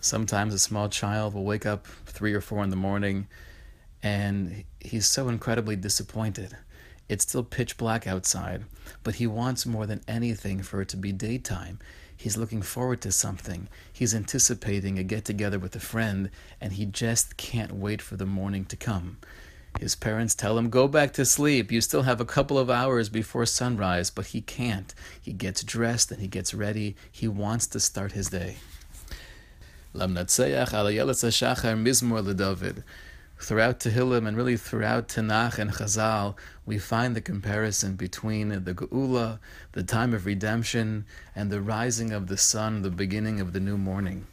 Sometimes a small child will wake up three or four in the morning and he's so incredibly disappointed. It's still pitch black outside, but he wants more than anything for it to be daytime. He's looking forward to something. He's anticipating a get together with a friend, and he just can't wait for the morning to come. His parents tell him, Go back to sleep. You still have a couple of hours before sunrise, but he can't. He gets dressed and he gets ready. He wants to start his day. Lamnatseach Shachar Mizmor LeDavid. Throughout Tehillim and really throughout Tanakh and Chazal, we find the comparison between the Geula, the time of redemption, and the rising of the sun, the beginning of the new morning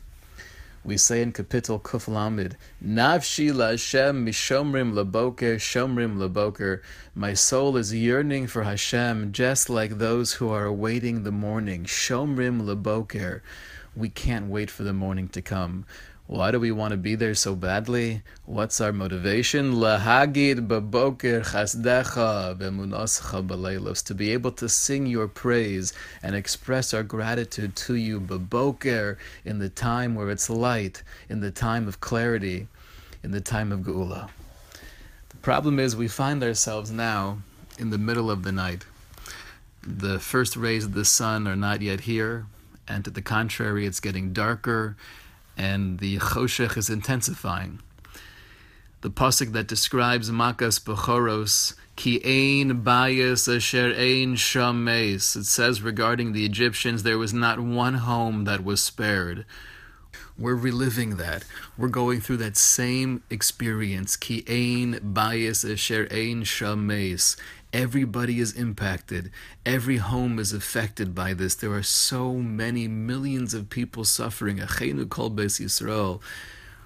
we say in Kapitel Kuf Lamed, Navshi Hashem mishomrim laboker, shomrim laboker. My soul is yearning for Hashem, just like those who are awaiting the morning. Shomrim laboker. We can't wait for the morning to come. Why do we want to be there so badly? What's our motivation? Lahagid baboker chasdecha bemunascha beleilos. To be able to sing your praise and express our gratitude to you baboker in the time where it's light, in the time of clarity, in the time of geula. The problem is we find ourselves now in the middle of the night. The first rays of the sun are not yet here, and to the contrary, it's getting darker and the choshech is intensifying. The pasuk that describes Makas Bechoros, Ki ein bayis asher ein shames. It says regarding the Egyptians, there was not one home that was spared. We're reliving that. We're going through that same experience. Ki ein bayis asher ein shames. Everybody is impacted. Every home is affected by this. There are so many millions of people suffering. Achenu kol Yisrael.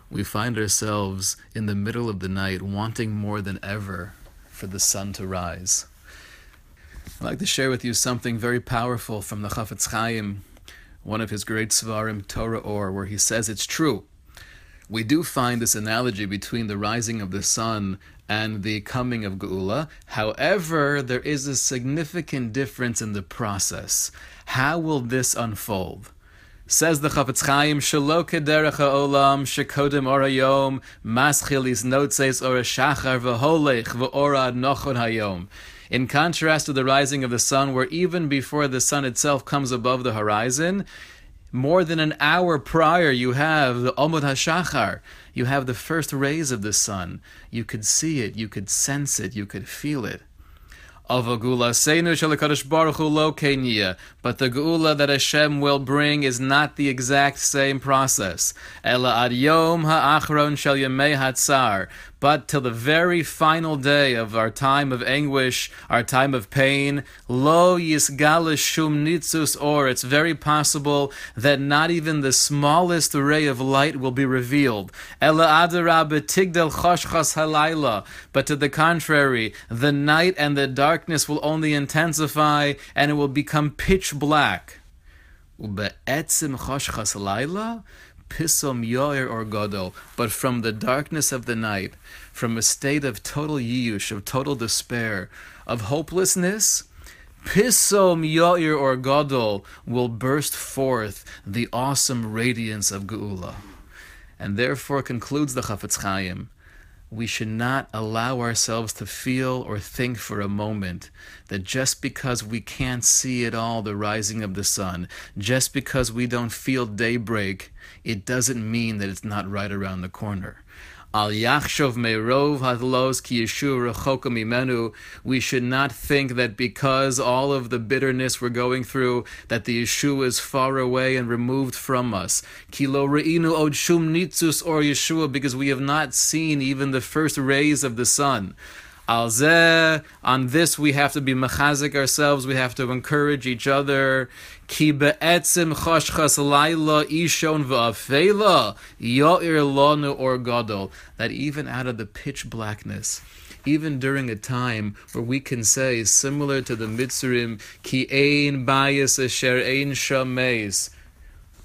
We find ourselves in the middle of the night wanting more than ever for the sun to rise. I'd like to share with you something very powerful from the Chafetz Chaim, one of his great Svarim, Torah Or, where he says it's true we do find this analogy between the rising of the sun and the coming of Geula. However, there is a significant difference in the process. How will this unfold? Says the Chafetz Chaim, "Shelo kederech ha'olam shekodim orayom maschilis notzes or shachar v'holech v'orad nochon hayom." In contrast to the rising of the sun, where even before the sun itself comes above the horizon, more than an hour prior, you have the Omud HaShachar. You have the first rays of the sun. You could see it, you could sense it, you could feel it. But the Geula that Hashem will bring is not the exact same process. Ad Yom Ha'achron Yemei but till the very final day of our time of anguish, our time of pain, lo yisgala shum nitzus or, it's very possible that not even the smallest ray of light will be revealed. Choshchas halayla, but to the contrary, the night and the darkness will only intensify and it will become pitch black. Halayla, pisom yoir or godol, but from the darkness of the night, from a state of total yiush, of total despair, of hopelessness, pisom yoir or godol will burst forth the awesome radiance of geula. And therefore concludes the Chafetz Chaim, we should not allow ourselves to feel or think for a moment that just because we can't see at all the rising of the sun, just because we don't feel daybreak, it doesn't mean that it's not right around the corner. Al yachshov meirov hadlos ki yeshu imenu. We should not think that because all of the bitterness we're going through, that the Yeshua is far away and removed from us. Kilo re'inu od shum nitzus or Yeshua, because we have not seen even the first rays of the sun. Alzeh, on this we have to be mechazik ourselves, we have to encourage each other. Ki be'etzim choshchas laila ishon v'afela yo'ir lonu or gadol. That even out of the pitch blackness, even during a time where we can say, similar to the Mitzrim, ki ein bayis asher ein shameis,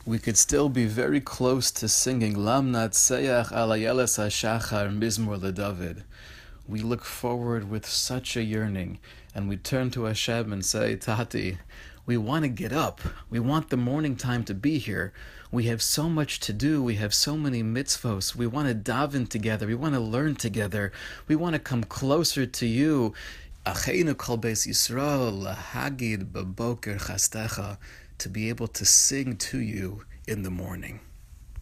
we could still be very close to singing Lam Natseach Alayeles HaShachar Mizmor LeDavid we look forward with such a yearning and we turn to Hashem and say, Tati, we want to get up. We want the morning time to be here. We have so much to do. We have so many mitzvos. We want to daven together. We want to learn together. We want to come closer to you. Kol beis Yisrael chasdecha to be able to sing to you in the morning.